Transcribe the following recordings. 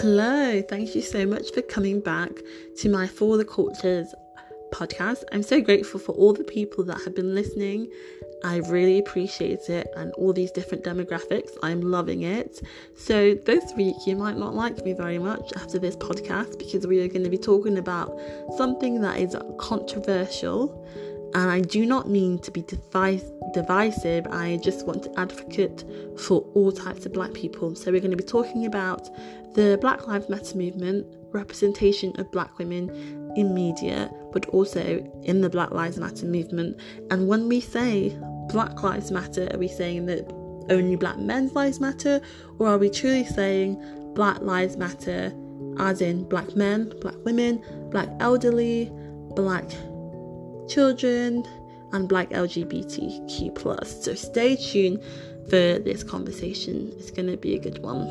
Hello, thank you so much for coming back to my For the Cultures podcast. I'm so grateful for all the people that have been listening. I really appreciate it and all these different demographics. I'm loving it. So, this week you might not like me very much after this podcast because we are going to be talking about something that is controversial. And I do not mean to be divisive, I just want to advocate for all types of black people. So, we're going to be talking about the Black Lives Matter movement, representation of black women in media, but also in the Black Lives Matter movement. And when we say Black Lives Matter, are we saying that only black men's lives matter, or are we truly saying Black Lives Matter as in black men, black women, black elderly, black children, and black LGBTQ? plus. So stay tuned for this conversation, it's going to be a good one.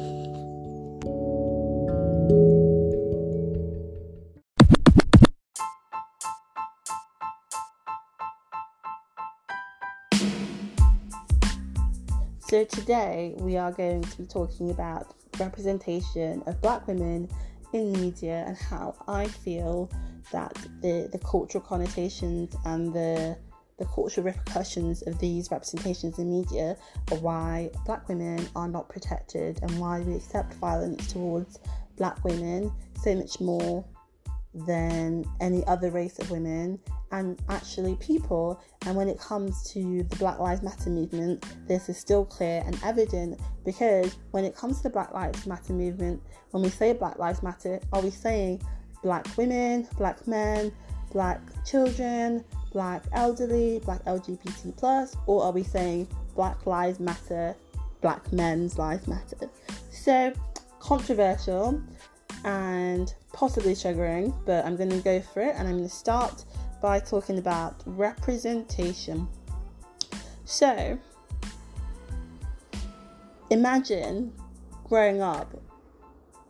So, today we are going to be talking about representation of black women in media and how I feel that the, the cultural connotations and the the cultural repercussions of these representations in media are why black women are not protected and why we accept violence towards black women so much more than any other race of women and actually people. And when it comes to the Black Lives Matter movement, this is still clear and evident because when it comes to the Black Lives Matter movement, when we say Black Lives Matter, are we saying black women, black men, black children, black elderly, black LGBT plus, or are we saying Black Lives Matter, black men's lives matter? So controversial and possibly triggering, but I'm going to go for it and I'm going to start by talking about representation. So, imagine growing up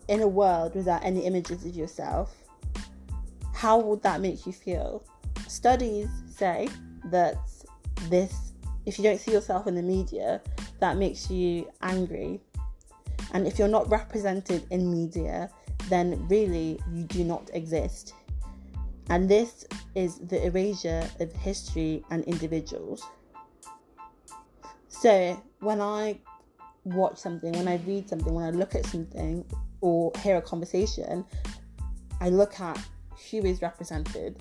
in a world without any images of yourself. How would that make you feel? Studies say that this, if you don't see yourself in the media, that makes you angry. And if you're not represented in media, then really you do not exist. And this is the erasure of history and individuals. So when I watch something, when I read something, when I look at something or hear a conversation, I look at who is represented.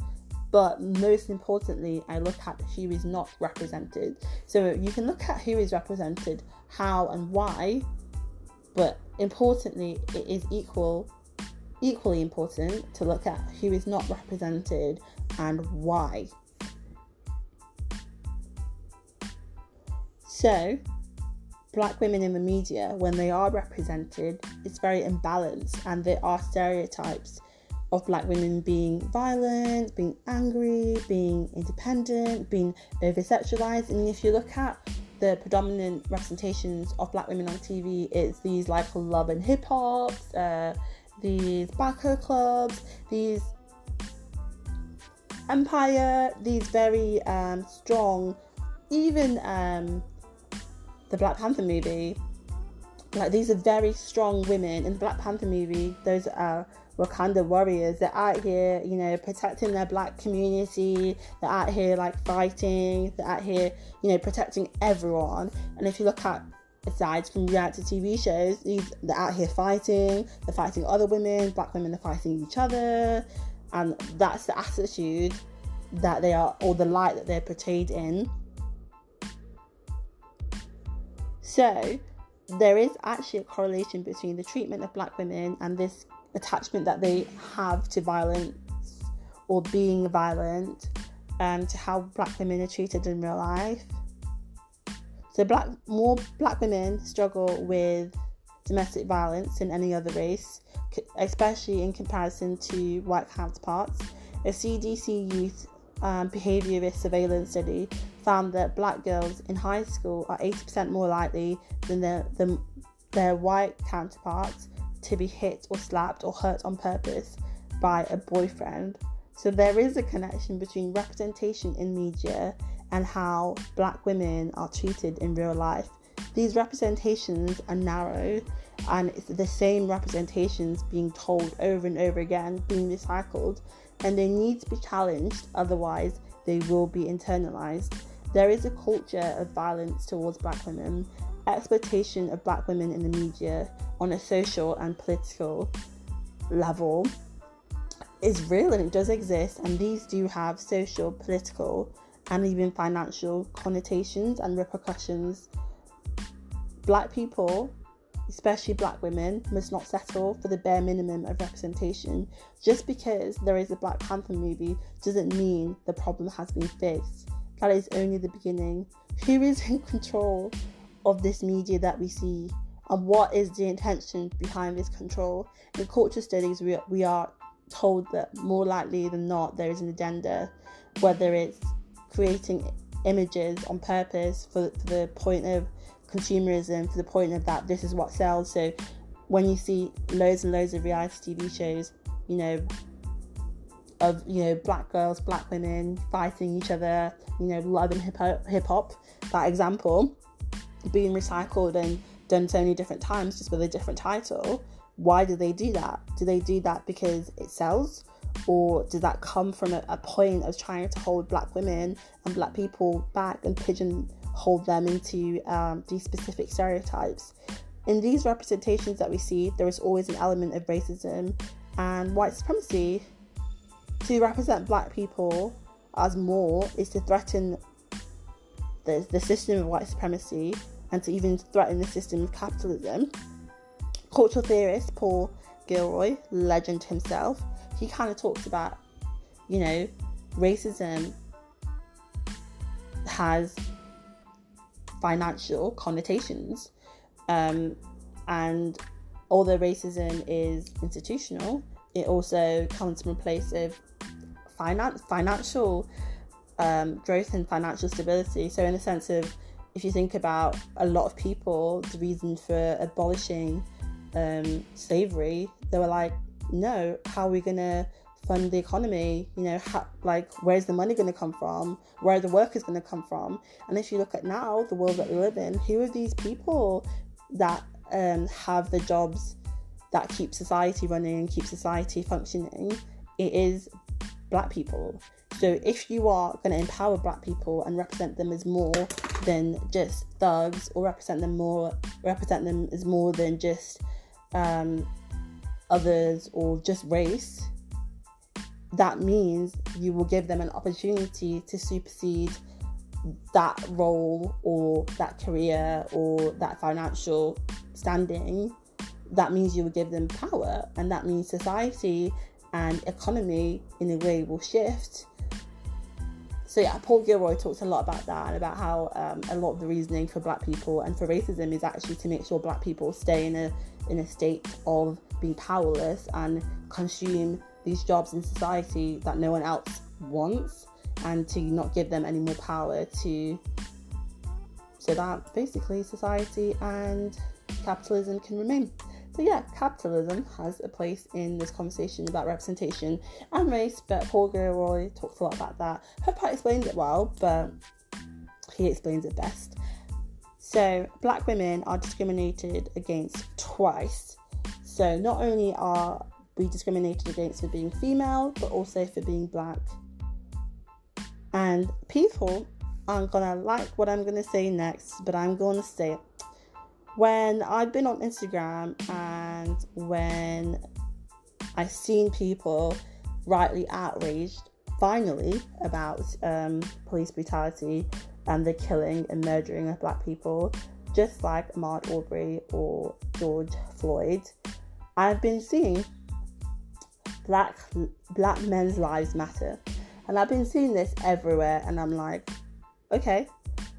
But most importantly, I look at who is not represented. So you can look at who is represented, how and why, but importantly, it is equal equally important to look at who is not represented and why. So, black women in the media, when they are represented, it's very imbalanced, and there are stereotypes of black women being violent, being angry, being independent, being over sexualized. And if you look at the predominant representations of black women on TV, it's these like love and hip hop, uh, these backer clubs, these empire, these very um, strong, even um, the Black Panther movie. Like these are very strong women in the Black Panther movie. Those are Wakanda warriors. They're out here, you know, protecting their black community. They're out here like fighting. They're out here, you know, protecting everyone. And if you look at aside from reality TV shows, these they're out here fighting, they're fighting other women, black women are fighting each other, and that's the attitude that they are, or the light that they're portrayed in. So, there is actually a correlation between the treatment of black women and this attachment that they have to violence or being violent, um, to how black women are treated in real life. So black more black women struggle with domestic violence than any other race, especially in comparison to white counterparts. A CDC youth um, behaviorist surveillance study found that black girls in high school are 80% more likely than their, than their white counterparts to be hit or slapped or hurt on purpose by a boyfriend. So there is a connection between representation in media and how black women are treated in real life. These representations are narrow and it's the same representations being told over and over again, being recycled, and they need to be challenged, otherwise, they will be internalized. There is a culture of violence towards black women, exploitation of black women in the media on a social and political level is real and it does exist, and these do have social, political, and even financial connotations and repercussions. Black people, especially black women, must not settle for the bare minimum of representation. Just because there is a Black Panther movie doesn't mean the problem has been fixed. That is only the beginning. Who is in control of this media that we see? And what is the intention behind this control? In culture studies, we, we are told that more likely than not there is an agenda, whether it's creating images on purpose for, for the point of consumerism, for the point of that this is what sells. So when you see loads and loads of reality TV shows, you know, of you know black girls, black women fighting each other, you know, loving hip hop, that example being recycled and done so many different times just with a different title why do they do that? Do they do that because it sells? Or does that come from a, a point of trying to hold black women and black people back and pigeonhole them into um, these specific stereotypes? In these representations that we see, there is always an element of racism and white supremacy. To represent black people as more is to threaten the, the system of white supremacy and to even threaten the system of capitalism cultural theorist Paul Gilroy, legend himself, he kind of talks about, you know, racism has financial connotations. Um, and although racism is institutional, it also comes from a place of finance, financial um, growth and financial stability. So, in the sense of, if you think about a lot of people, the reason for abolishing um, slavery, they were like, no, how are we going to fund the economy? You know, how, like, where's the money going to come from? Where are the workers going to come from? And if you look at now, the world that we live in, who are these people that um, have the jobs that keep society running and keep society functioning? It is black people. So if you are going to empower black people and represent them as more than just thugs, or represent them more, represent them as more than just um, others or just race, that means you will give them an opportunity to supersede that role or that career or that financial standing. That means you will give them power, and that means society and economy in a way will shift. So yeah, Paul Gilroy talks a lot about that and about how um, a lot of the reasoning for Black people and for racism is actually to make sure Black people stay in a in a state of being powerless and consume these jobs in society that no one else wants and to not give them any more power to so that basically society and capitalism can remain. So yeah, capitalism has a place in this conversation about representation and race, but Paul Gilroy talks a lot about that. Hope I explained it well, but he explains it best. So, black women are discriminated against twice. So, not only are we discriminated against for being female, but also for being black. And people aren't gonna like what I'm gonna say next, but I'm gonna say it. When I've been on Instagram and when I've seen people rightly outraged finally about um, police brutality and the killing and murdering of black people, just like Ahmaud Arbery or George Floyd, I've been seeing black black men's lives matter. And I've been seeing this everywhere and I'm like, okay,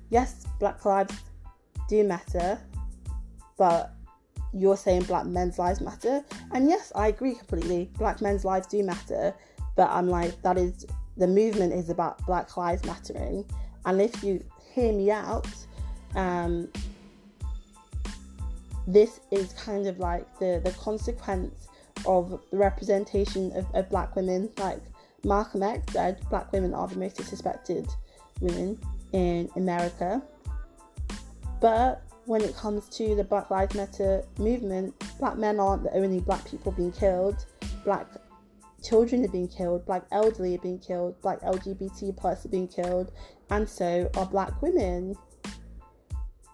yes, black lives do matter, but you're saying black men's lives matter. And yes, I agree completely. Black men's lives do matter, but I'm like, that is the movement is about black lives mattering and if you hear me out, um, this is kind of like the, the consequence of the representation of, of black women. Like Malcolm X said, black women are the most suspected women in America. But when it comes to the Black Lives Matter movement, black men aren't the only black people being killed. Black children are being killed, black elderly are being killed, black LGBT plus are being killed, and so are black women.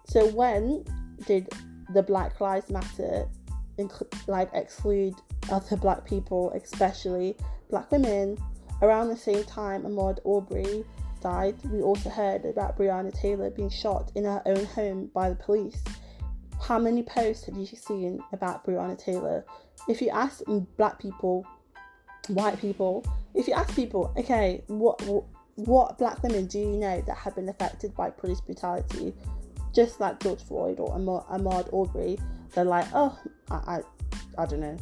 So when did the Black Lives Matter inc- like exclude other black people, especially black women? Around the same time, Ahmaud Arbery died, we also heard about Breonna Taylor being shot in her own home by the police. How many posts have you seen about Breonna Taylor? If you ask black people, white people, if you ask people, okay, what what black women do you know that have been affected by police brutality, just like George Floyd or Ahmaud Arbery? they're like, oh, I, I, I don't know.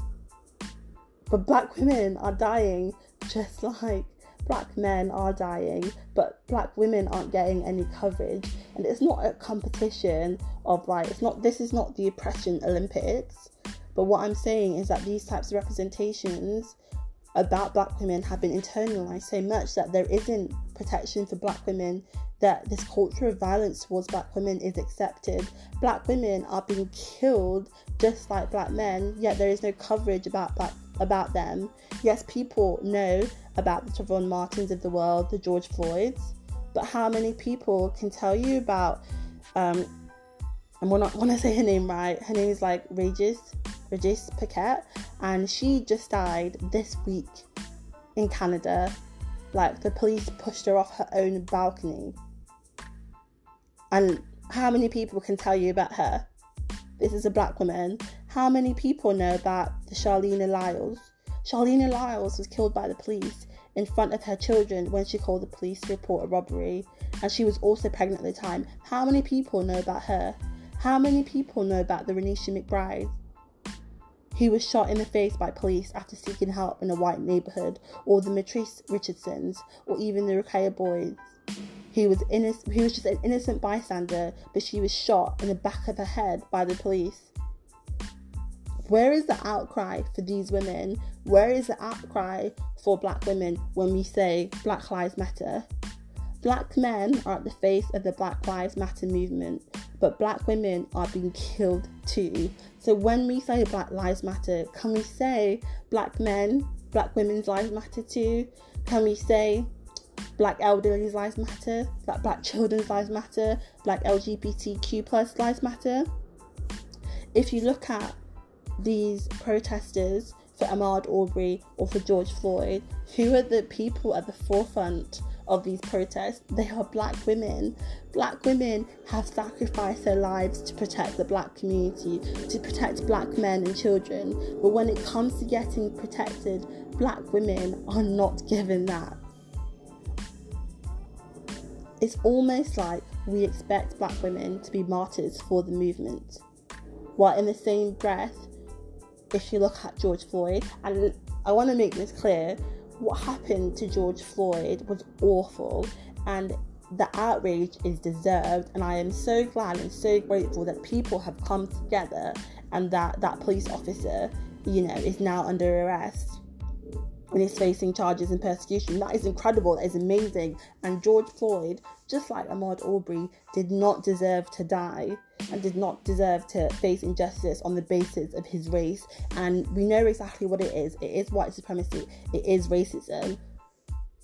But black women are dying just like black men are dying, but black women aren't getting any coverage. And it's not a competition of like, it's not, this is not the oppression Olympics. But what I'm saying is that these types of representations about black women have been internalized so much that there isn't protection for black women, that this culture of violence towards black women is accepted. Black women are being killed just like black men, yet there is no coverage about black about them. Yes, people know about the Trayvon Martins of the world, the George Floyds, but how many people can tell you about? Um, and when I want to say her name right, her name is like Regis, Regis Paquet, and she just died this week in Canada. Like the police pushed her off her own balcony. And how many people can tell you about her? This is a black woman. How many people know about the Charleena Lyles? Charlene Lyles was killed by the police in front of her children when she called the police to report a robbery, and she was also pregnant at the time. How many people know about her? How many people know about the Renisha McBride? Who was shot in the face by police after seeking help in a white neighborhood, or the Mitrice Richardsons, or even the Rekia Boyds. He was innocent. He was just an innocent bystander, but she was shot in the back of her head by the police. Where is the outcry for these women? Where is the outcry for black women when we say Black Lives Matter? Black men are at the face of the Black Lives Matter movement, but black women are being killed too. So when we say Black Lives Matter, can we say black men, black women's lives matter too? Can we say black elderly's lives matter, black black children's lives matter, black LGBTQ plus lives matter? If you look at these protesters for Ahmaud Arbery or for George Floyd, who are the people at the forefront of these protests? They are black women. Black women have sacrificed their lives to protect the black community, to protect black men and children. But when it comes to getting protected, black women are not given that. It's almost like we expect black women to be martyrs for the movement, while in the same breath, if you look at George Floyd, and I want to make this clear what happened to George Floyd was awful and the outrage is deserved and I am so glad and so grateful that people have come together and that that police officer you know is now under arrest and is facing charges and persecution. That is incredible. That is amazing. And George Floyd, just like Ahmaud Arbery, did not deserve to die and did not deserve to face injustice on the basis of his race. And we know exactly what it is. It is white supremacy. It is racism.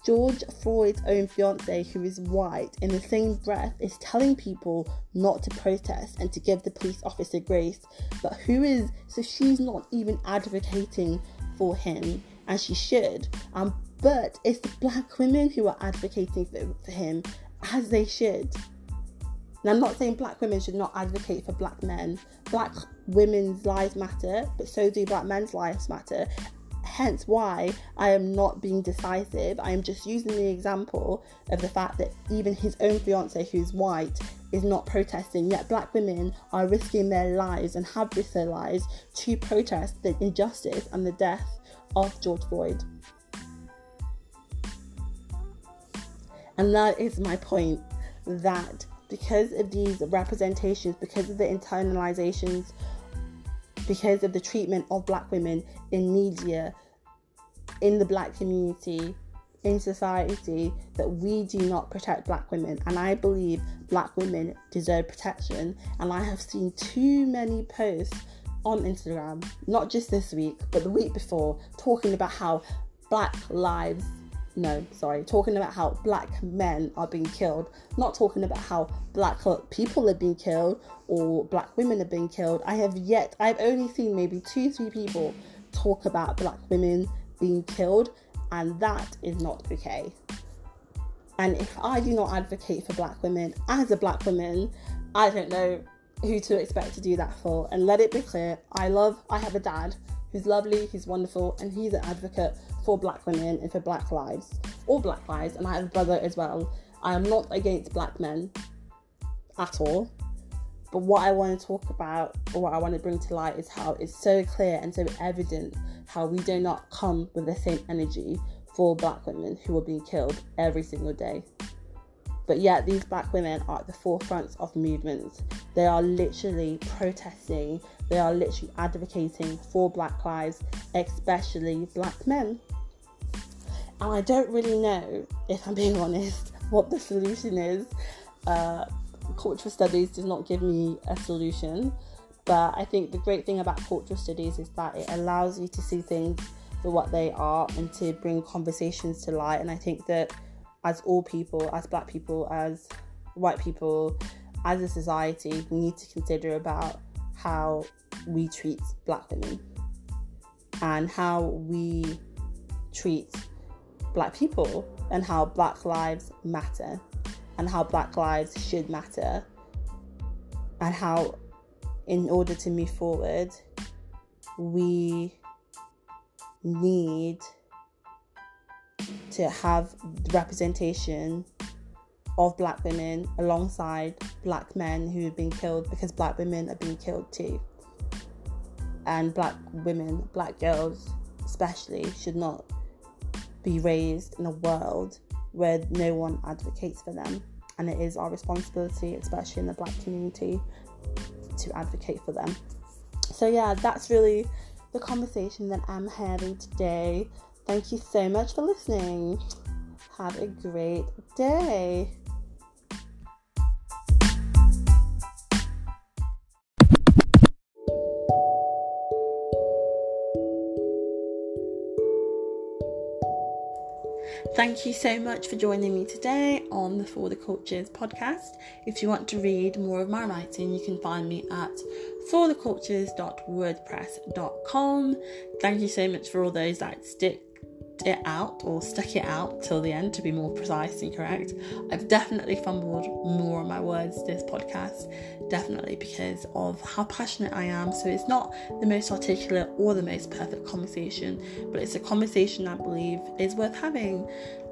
George Floyd's own fiance, who is white, in the same breath is telling people not to protest and to give the police officer grace. But who is, so she's not even advocating for him and she should. Um, but it's the black women who are advocating for, for him as they should. And I'm not saying black women should not advocate for black men. Black women's lives matter, but so do black men's lives matter. Hence why I am not being decisive. I am just using the example of the fact that even his own fiance, who's white, is not protesting, yet black women are risking their lives and have risked their lives to protest the injustice and the death of George Floyd. And that is my point that because of these representations, because of the internalizations, because of the treatment of black women in media, in the black community, in society that we do not protect black women. And I believe black women deserve protection. And I have seen too many posts on Instagram, not just this week, but the week before, talking about how black lives no, sorry, talking about how black men are being killed, not talking about how black people are being killed or black women are being killed. I have yet, I've only seen maybe two, three people talk about black women being killed, and that is not okay. And if I do not advocate for black women as a black woman, I don't know who to expect to do that for. And let it be clear, I love, I have a dad who's lovely, he's wonderful, and he's an advocate for black women and for black lives, all black lives, and I have a brother as well. I am not against black men at all. But what I want to talk about, or what I want to bring to light, is how it's so clear and so evident how we do not come with the same energy for black women who are being killed every single day. But yet, these black women are at the forefront of movements. They are literally protesting, they are literally advocating for black lives, especially black men. And I don't really know, if I'm being honest, what the solution is. Uh, cultural studies does not give me a solution, but I think the great thing about cultural studies is that it allows you to see things for what they are and to bring conversations to light. And I think that as all people, as black people, as white people, as a society, we need to consider about how we treat black women and how we treat black people and how black lives matter and how black lives should matter and how in order to move forward we need to have representation of black women alongside black men who have been killed because black women are being killed too. And black women, black girls especially, should not be raised in a world where no one advocates for them. And it is our responsibility, especially in the black community, to advocate for them. So, yeah, that's really the conversation that I'm having today. Thank you so much for listening. Have a great day. Thank you so much for joining me today on the For the Cultures podcast. If you want to read more of my writing, you can find me at forthecultures.wordpress.com. Thank you so much for all those that stick it out or stuck it out till the end to be more precise and correct. I've definitely fumbled more on my words this podcast, definitely because of how passionate I am. So it's not the most articulate or the most perfect conversation, but it's a conversation I believe is worth having.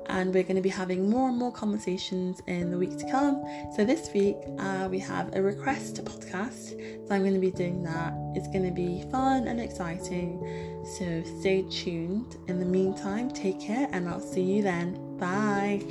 And we're going to be having more and more conversations in the week to come. So, this week uh, we have a request to podcast. So, I'm going to be doing that. It's going to be fun and exciting. So stay tuned. In the meantime, take care and I'll see you then. Bye.